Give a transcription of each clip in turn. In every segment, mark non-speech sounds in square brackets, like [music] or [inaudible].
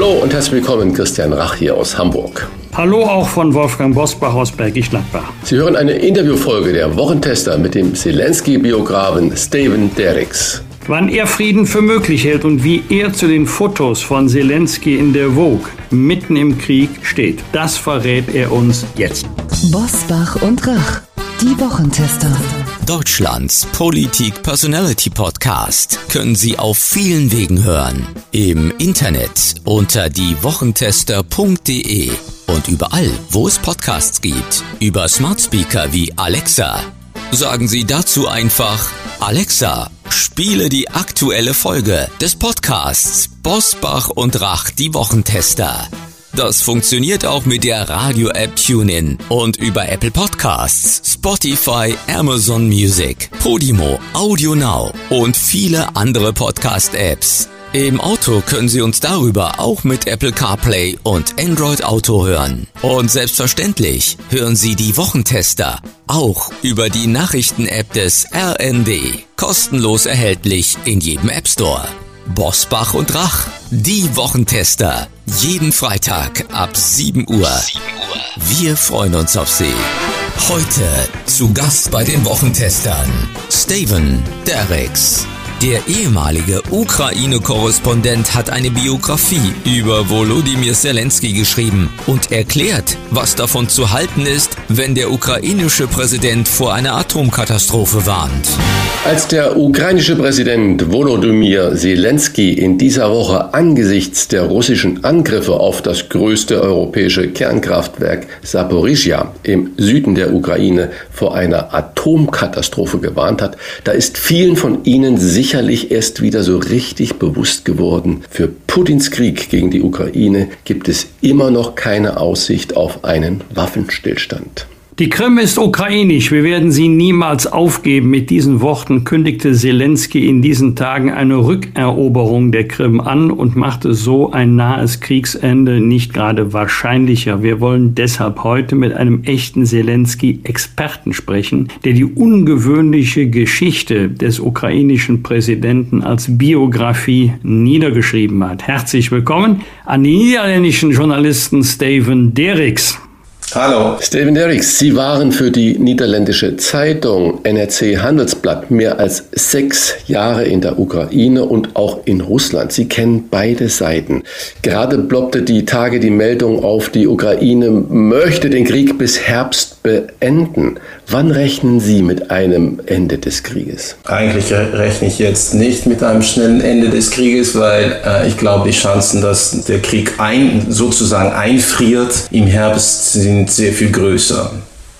Hallo und herzlich willkommen, Christian Rach hier aus Hamburg. Hallo auch von Wolfgang Bosbach aus Bergisch Gladbach. Sie hören eine Interviewfolge der Wochentester mit dem Zelensky-Biografen Steven Derricks. Wann er Frieden für möglich hält und wie er zu den Fotos von Zelensky in der Vogue mitten im Krieg steht, das verrät er uns jetzt. Bosbach und Rach, die Wochentester. Deutschlands Politik Personality Podcast können Sie auf vielen Wegen hören. Im Internet unter diewochentester.de und überall, wo es Podcasts gibt. Über Smart Speaker wie Alexa. Sagen Sie dazu einfach Alexa, spiele die aktuelle Folge des Podcasts Bosbach und Rach, die Wochentester. Das funktioniert auch mit der Radio-App TuneIn und über Apple Podcasts, Spotify, Amazon Music, Podimo, Audio Now und viele andere Podcast-Apps. Im Auto können Sie uns darüber auch mit Apple CarPlay und Android Auto hören. Und selbstverständlich hören Sie die Wochentester auch über die Nachrichten-App des RND. Kostenlos erhältlich in jedem App Store. Bosbach und Rach, die Wochentester. Jeden Freitag ab 7 Uhr. Wir freuen uns auf Sie. Heute zu Gast bei den Wochentestern Steven Derricks. Der ehemalige Ukraine-Korrespondent hat eine Biografie über Volodymyr Zelensky geschrieben und erklärt, was davon zu halten ist, wenn der ukrainische Präsident vor einer Atomkatastrophe warnt. Als der ukrainische Präsident Volodymyr Zelensky in dieser Woche angesichts der russischen Angriffe auf das größte europäische Kernkraftwerk Saporizhia im Süden der Ukraine vor einer Atomkatastrophe gewarnt hat, da ist vielen von Ihnen sicher sicherlich erst wieder so richtig bewusst geworden, für Putins Krieg gegen die Ukraine gibt es immer noch keine Aussicht auf einen Waffenstillstand. Die Krim ist ukrainisch, wir werden sie niemals aufgeben. Mit diesen Worten kündigte Zelensky in diesen Tagen eine Rückeroberung der Krim an und machte so ein nahes Kriegsende nicht gerade wahrscheinlicher. Wir wollen deshalb heute mit einem echten Zelensky-Experten sprechen, der die ungewöhnliche Geschichte des ukrainischen Präsidenten als Biografie niedergeschrieben hat. Herzlich willkommen an den niederländischen Journalisten Steven Derricks. Hallo. Steven Derricks, Sie waren für die niederländische Zeitung NRC Handelsblatt mehr als sechs Jahre in der Ukraine und auch in Russland. Sie kennen beide Seiten. Gerade ploppte die Tage die Meldung auf, die Ukraine möchte den Krieg bis Herbst beenden. Wann rechnen Sie mit einem Ende des Krieges? Eigentlich rechne ich jetzt nicht mit einem schnellen Ende des Krieges, weil äh, ich glaube, die Chancen, dass der Krieg ein, sozusagen einfriert im Herbst sind sehr viel größer.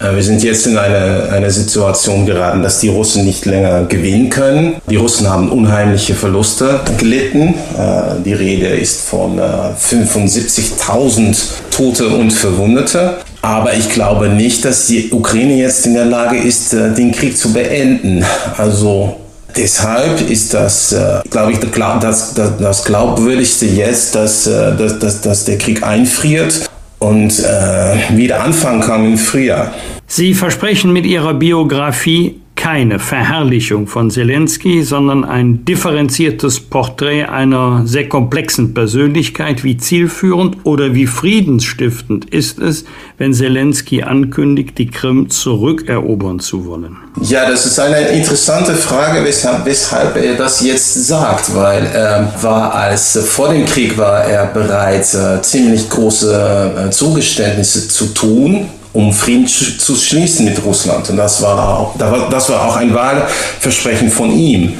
Äh, wir sind jetzt in eine, eine Situation geraten, dass die Russen nicht länger gewinnen können. Die Russen haben unheimliche Verluste gelitten. Äh, die Rede ist von 75.000 äh, Tote und Verwundete. Aber ich glaube nicht, dass die Ukraine jetzt in der Lage ist, äh, den Krieg zu beenden. Also Deshalb ist das, äh, glaube ich, das, das, das Glaubwürdigste jetzt, dass, äh, dass, dass, dass der Krieg einfriert und äh, wieder anfangen kann im Frühjahr. Sie versprechen mit Ihrer Biografie keine Verherrlichung von Zelensky, sondern ein differenziertes Porträt einer sehr komplexen Persönlichkeit. Wie zielführend oder wie friedensstiftend ist es, wenn Zelensky ankündigt, die Krim zurückerobern zu wollen? Ja, das ist eine interessante Frage, weshalb, weshalb er das jetzt sagt, weil er war als vor dem Krieg war er bereit, äh, ziemlich große äh, Zugeständnisse zu tun um Frieden zu schließen mit Russland. Und das war auch, das war auch ein Wahlversprechen von ihm.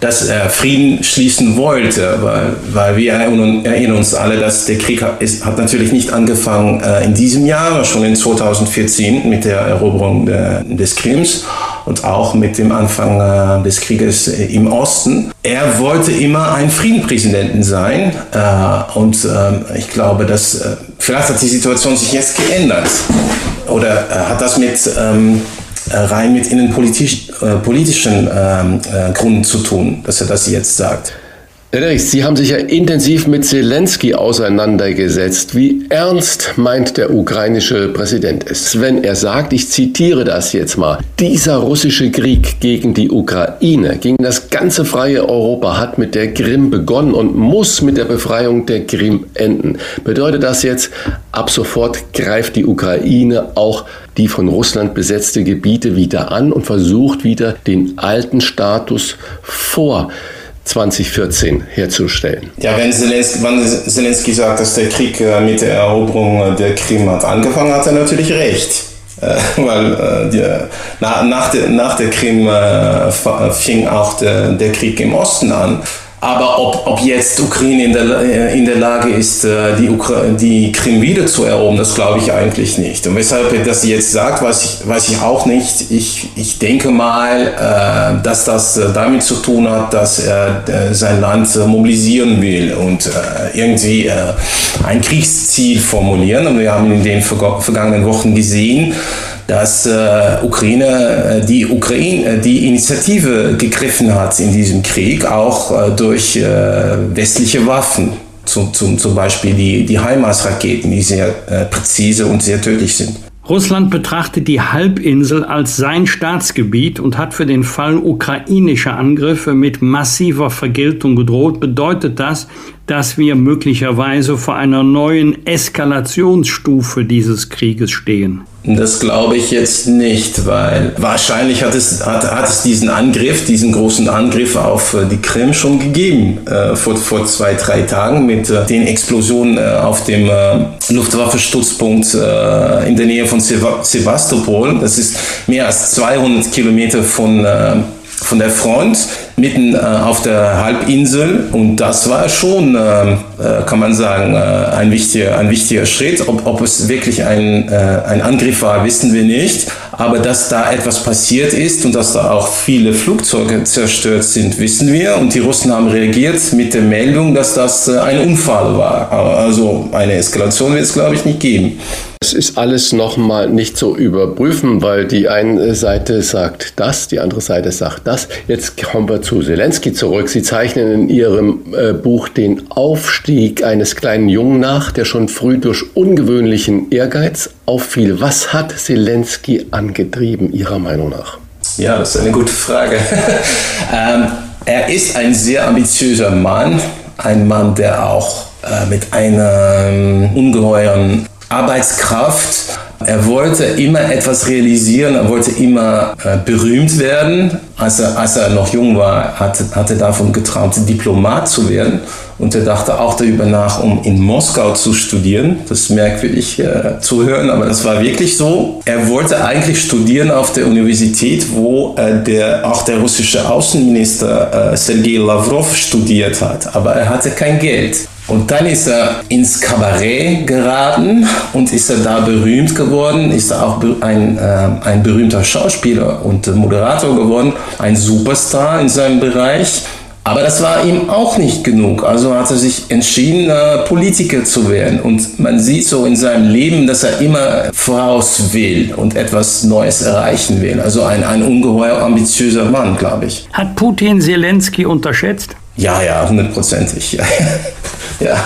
Dass er Frieden schließen wollte, weil, weil wir erinnern uns alle, dass der Krieg hat, ist, hat natürlich nicht angefangen äh, in diesem Jahr, schon in 2014 mit der Eroberung der, des Krims und auch mit dem Anfang äh, des Krieges äh, im Osten. Er wollte immer ein Friedenpräsidenten sein äh, und ähm, ich glaube, dass äh, vielleicht hat die Situation sich jetzt geändert oder äh, hat das mit ähm, äh, rein mit innenpolitischen ähm, Gründen zu tun, dass er das jetzt sagt. Erich, Sie haben sich ja intensiv mit Zelensky auseinandergesetzt. Wie ernst meint der ukrainische Präsident es, wenn er sagt, ich zitiere das jetzt mal, dieser russische Krieg gegen die Ukraine, gegen das ganze freie Europa hat mit der Krim begonnen und muss mit der Befreiung der Krim enden. Bedeutet das jetzt, ab sofort greift die Ukraine auch die von Russland besetzte Gebiete wieder an und versucht wieder den alten Status vor 2014 herzustellen. Ja, wenn Zelensky, sagt, dass der Krieg äh, mit der Eroberung der Krim hat angefangen, hat er natürlich recht. Äh, [laughs] weil äh, die, nach, nach, der, nach der Krim äh, fing auch der, der Krieg im Osten an. Aber ob, ob jetzt Ukraine in der, äh, in der Lage ist, äh, die, Ukra die Krim wieder zu erobern, das glaube ich eigentlich nicht. Und weshalb er das jetzt sagt, weiß ich, weiß ich auch nicht. Ich, ich denke mal, äh, dass das damit zu tun hat, dass er sein Land mobilisieren will und irgendwie ein Kriegsziel formulieren. Und wir haben in den vergangenen Wochen gesehen, dass äh, Ukraine, äh, die Ukraine, äh, die Initiative gegriffen hat in diesem Krieg, auch äh, durch äh, westliche Waffen, zum, zum, zum Beispiel die, die HIMARS-Raketen, die sehr äh, präzise und sehr tödlich sind. Russland betrachtet die Halbinsel als sein Staatsgebiet und hat für den Fall ukrainischer Angriffe mit massiver Vergeltung gedroht. Bedeutet das, dass wir möglicherweise vor einer neuen Eskalationsstufe dieses Krieges stehen? Das glaube ich jetzt nicht, weil wahrscheinlich hat es, hat, hat es diesen Angriff, diesen großen Angriff auf äh, die Krim schon gegeben, äh, vor, vor zwei, drei Tagen mit äh, den Explosionen äh, auf dem äh, Luftwaffenstützpunkt äh, in der Nähe von Sevastopol. Das ist mehr als 200 Kilometer von von der Front mitten äh, auf der Halbinsel und das war schon, äh, äh kann man sagen, äh, ein, wichtiger, ein wichtiger Schritt. Ob, ob es wirklich ein, äh, ein Angriff war, wissen wir nicht. Aber dass da etwas passiert ist und dass da auch viele Flugzeuge zerstört sind, wissen wir. Und die Russen haben reagiert mit der Meldung, dass das ein Unfall war. Also eine Eskalation wird es, glaube ich, nicht geben. Es ist alles nochmal nicht zu überprüfen, weil die eine Seite sagt das, die andere Seite sagt das. Jetzt kommen wir zu Zelensky zurück. Sie zeichnen in Ihrem äh, Buch den Aufstieg eines kleinen Jungen nach, der schon früh durch ungewöhnlichen Ehrgeiz auffiel. Was hat Zelensky angetrieben, Ihrer Meinung nach? Ja, das ist eine gute Frage. [laughs] ähm, er ist ein sehr ambitiöser Mann, ein Mann, der auch äh, mit einem ungeheuren Arbeitskraft. Er wollte immer etwas realisieren, er wollte immer äh, berühmt werden. Als er, als er noch jung war, hat, hat er davon geträumt, Diplomat zu werden. Und er dachte auch darüber nach, um in Moskau zu studieren. Das ist merkwürdig äh, zu hören, aber das war wirklich so. Er wollte eigentlich studieren auf der Universität, wo äh, der, auch der russische Außenminister äh, Sergei Lavrov studiert hat. Aber er hatte kein Geld. Und dann ist er ins Kabarett geraten und ist er da berühmt geworden, ist er auch ein, äh, ein berühmter Schauspieler und Moderator geworden, ein Superstar in seinem Bereich. Aber das war ihm auch nicht genug. Also hat er sich entschieden, äh, Politiker zu werden. Und man sieht so in seinem Leben, dass er immer voraus will und etwas Neues erreichen will. Also ein, ein ungeheuer ambitiöser Mann, glaube ich. Hat Putin Zelensky unterschätzt? Ja, ja, hundertprozentig. [laughs] [laughs] Ja,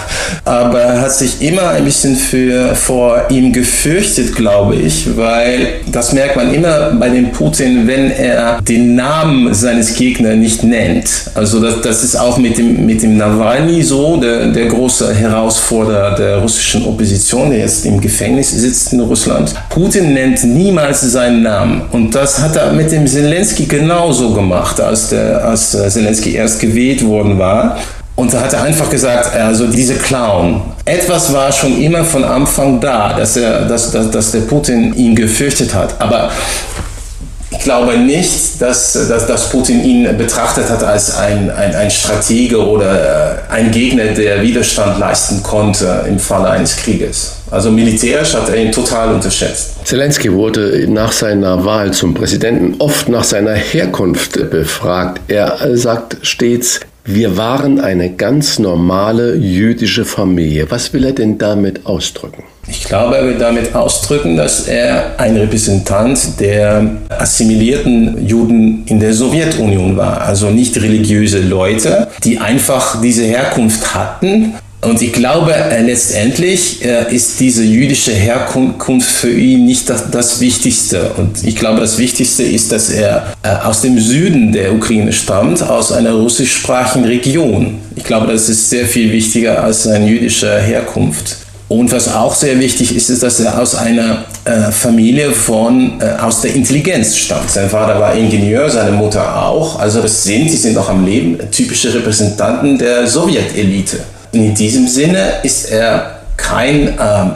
aber er hat sich immer ein bisschen für, vor ihm gefürchtet, glaube ich, weil das merkt man immer bei dem Putin, wenn er den Namen seines Gegners nicht nennt. Also das, das ist auch mit dem, mit dem Nawalny so, der, der große Herausforderer der russischen Opposition, der jetzt im Gefängnis sitzt in Russland. Putin nennt niemals seinen Namen und das hat er mit dem Zelensky genauso gemacht, als, der, als Zelensky erst gewählt worden war. Und da hat er einfach gesagt, also diese Clown, etwas war schon immer von Anfang da, dass, er, dass, dass, dass der Putin ihn gefürchtet hat. Aber glaube nicht, dass, dass, dass Putin ihn betrachtet hat als ein, ein, ein Stratege oder äh, ein Gegner, der Widerstand leisten konnte im Falle eines Krieges. Also militärisch hat er ihn total unterschätzt. Zelensky wurde nach seiner Wahl zum Präsidenten oft nach seiner Herkunft befragt. Er sagt stets, wir waren eine ganz normale jüdische Familie. Was will er denn damit ausdrücken? Ich glaube, er will damit ausdrücken, dass er ein Repräsentant der assimilierten Juden in der Sowjetunion war. Also nicht religiöse Leute, die einfach diese Herkunft hatten und ich glaube, äh, letztendlich äh, ist diese jüdische Herkunft für ihn nicht das, das, Wichtigste. Und ich glaube, das Wichtigste ist, dass er äh, aus dem Süden der Ukraine stammt, aus einer russischsprachigen Region. Ich glaube, das ist sehr viel wichtiger als seine jüdische Herkunft. Und was auch sehr wichtig ist, ist, dass er aus einer Familie von, aus der Intelligenz stammt. Sein Vater war Ingenieur, seine Mutter auch. Also das sind, die sind noch am Leben, typische Repräsentanten der Sowjetelite. In diesem Sinne ist er kein äh,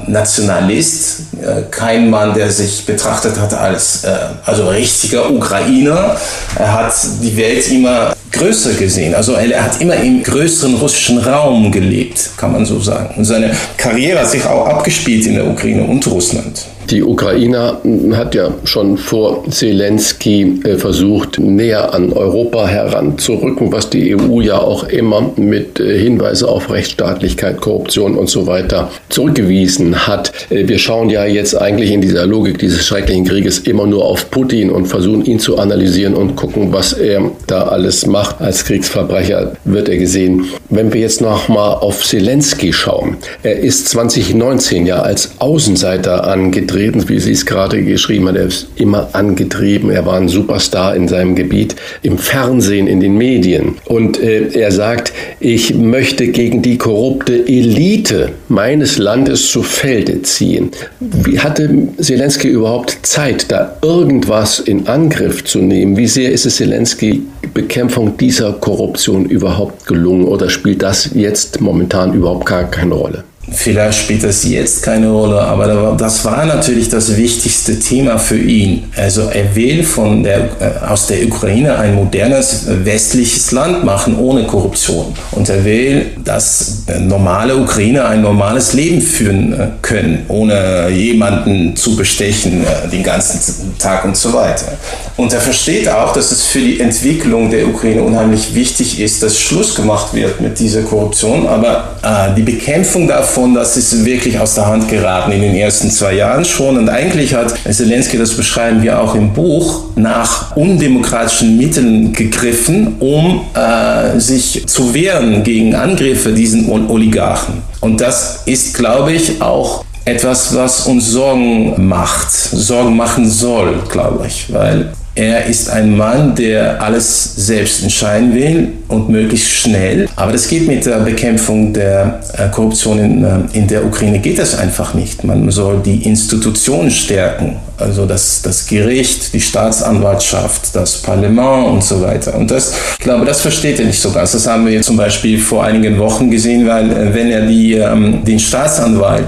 Nationalist, äh, kein Mann, der sich betrachtet hat als äh, also richtiger Ukrainer. Er hat die Welt immer größer gesehen. Also er hat immer im größeren russischen Raum gelebt, kann man so sagen. Und seine Karriere hat sich auch abgespielt in der Ukraine und Russland. Die Ukraine hat ja schon vor Zelensky äh, versucht, näher an Europa heranzurücken, was die EU ja auch immer mit äh, Hinweise auf Rechtsstaatlichkeit, Korruption und so weiter zurückgewiesen hat. Äh, wir schauen ja jetzt eigentlich in dieser Logik dieses schrecklichen Krieges immer nur auf Putin und versuchen ihn zu analysieren und gucken, was er da alles macht. Als Kriegsverbrecher wird er gesehen. Wenn wir jetzt noch mal auf Zelensky schauen, er ist 2019 ja als Außenseiter angetreten angetreten, wie Sie es gerade geschrieben haben. Er ist immer angetrieben. Er war ein Superstar in seinem Gebiet, im Fernsehen, in den Medien. Und äh, er sagt, ich möchte gegen die korrupte Elite meines Landes zu Felde ziehen. Wie hatte Zelensky überhaupt Zeit, da irgendwas in Angriff zu nehmen? Wie sehr ist es Zelensky Bekämpfung dieser Korruption überhaupt gelungen oder spielt das jetzt momentan überhaupt gar keine Rolle? Vielleicht spielt das jetzt keine Rolle, aber das war natürlich das wichtigste Thema für ihn. Also er will von der, äh, aus der Ukraine ein modernes westliches Land machen ohne Korruption. Und er will, dass normale Ukrainer ein normales Leben führen äh, können, ohne jemanden zu bestechen äh, den ganzen Tag und so weiter. Und er versteht auch, dass es für die Entwicklung der Ukraine unheimlich wichtig ist, dass Schluss gemacht wird mit dieser Korruption. Aber äh, die Bekämpfung davon, das ist wirklich aus der Hand geraten in den ersten zwei Jahren schon. Und eigentlich hat Zelensky, das beschreiben wir auch im Buch, nach undemokratischen Mitteln gegriffen, um äh, sich zu wehren gegen Angriffe diesen Oligarchen. Und das ist, glaube ich, auch etwas, was uns Sorgen macht, Sorgen machen soll, glaube ich, weil er ist ein Mann, der alles selbst entscheiden will und möglichst schnell. Aber das geht mit der Bekämpfung der äh, Korruption in, äh, in der Ukraine geht das einfach nicht. Man soll die Institutionen stärken, also das, das Gericht, die Staatsanwaltschaft, das Parlament und so weiter. Und das, ich glaube, das versteht er nicht so ganz. Das haben wir zum Beispiel vor einigen Wochen gesehen, weil äh, wenn er die, ähm, den Staatsanwalt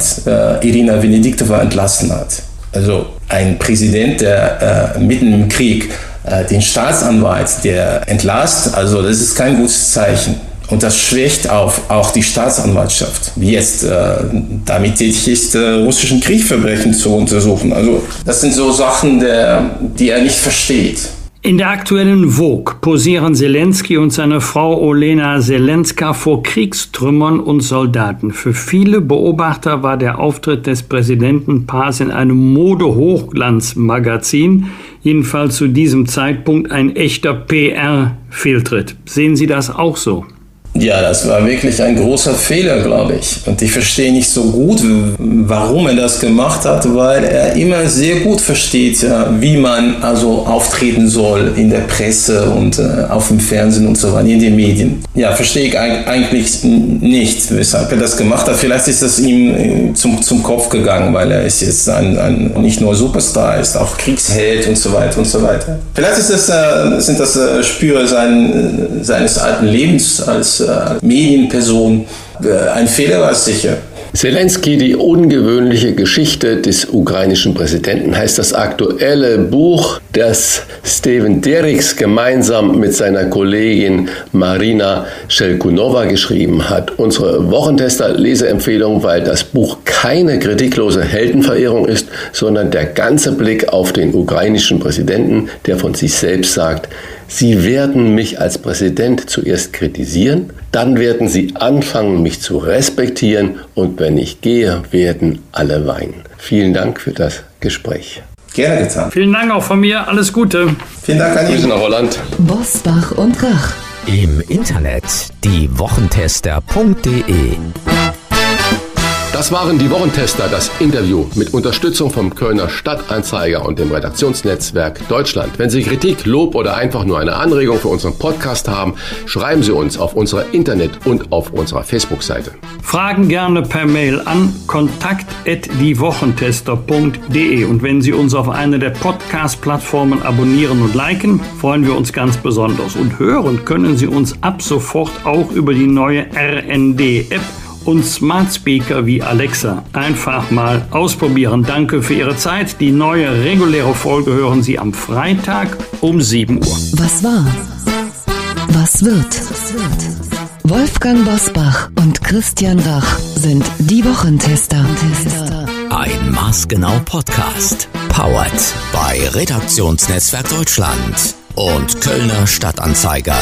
Irina Venediktova entlassen hat, also ein Präsident, der äh, mitten im Krieg äh, den Staatsanwalt, der entlasst, also das ist kein gutes Zeichen. Und das schwächt auf auch die Staatsanwaltschaft, wie jetzt äh, damit tätig ist, äh, russischen Kriegsverbrechen zu untersuchen. Also das sind so Sachen, der, die er nicht versteht. In der aktuellen Vogue posieren Zelensky und seine Frau Olena Zelenska vor Kriegstrümmern und Soldaten. Für viele Beobachter war der Auftritt des Präsidentenpaars in einem Mode-Hochglanzmagazin jedenfalls zu diesem Zeitpunkt ein echter PR-Fehltritt. Sehen Sie das auch so? Ja, das war wirklich ein großer Fehler, glaube ich. Und ich verstehe nicht so gut, warum er das gemacht hat, weil er immer sehr gut versteht, wie man also auftreten soll in der Presse und äh, auf dem Fernsehen und so weiter, in den Medien. Ja, verstehe ich eigentlich nicht, weshalb er das gemacht hat. Vielleicht ist das ihm äh, zum, zum Kopf gegangen, weil er ist jetzt ein, ein nicht nur Superstar, er ist auch Kriegsheld und so weiter und so weiter. Vielleicht ist das, äh, sind das Spüre sein, seines alten Lebens als äh, Medienperson. Äh, ein Fehler war es sicher. Zelensky, die ungewöhnliche Geschichte des ukrainischen Präsidenten, heißt das aktuelle Buch, das Steven Derricks gemeinsam mit seiner Kollegin Marina Shelkunova geschrieben hat. Unsere Wochentester-Leseempfehlung, weil das Buch keine kritiklose Heldenverehrung ist, sondern der ganze Blick auf den ukrainischen Präsidenten, der von sich selbst sagt, Sie werden mich als Präsident zuerst kritisieren, dann werden Sie anfangen, mich zu respektieren und wenn ich gehe, werden alle weinen. Vielen Dank für das Gespräch. Gerne getan. Vielen Dank auch von mir. Alles Gute. Vielen Dank an Grüße nach Holland. Bosbach und Rach. Im Internet diewochentester.de Das waren die Wochentester, das Interview mit Unterstützung vom Kölner Stadtanzeiger und dem Redaktionsnetzwerk Deutschland. Wenn Sie Kritik, Lob oder einfach nur eine Anregung für unseren Podcast haben, schreiben Sie uns auf unserer Internet- und auf unserer Facebook-Seite. Fragen gerne per Mail an kontakt@diewochentester.de und wenn Sie uns auf einer der Podcast-Plattformen abonnieren und liken, freuen wir uns ganz besonders. Und hören können Sie uns ab sofort auch über die neue RND-App und Smart Speaker wie Alexa. Einfach mal ausprobieren. Danke für Ihre Zeit. Die neue reguläre Folge hören Sie am Freitag um 7 Uhr. Was war? Was wird? Wolfgang Bosbach und Christian Rach sind die Wochentester. Ein Maßgenau Podcast. Powered bei Redaktionsnetzwerk Deutschland und Kölner Stadtanzeiger.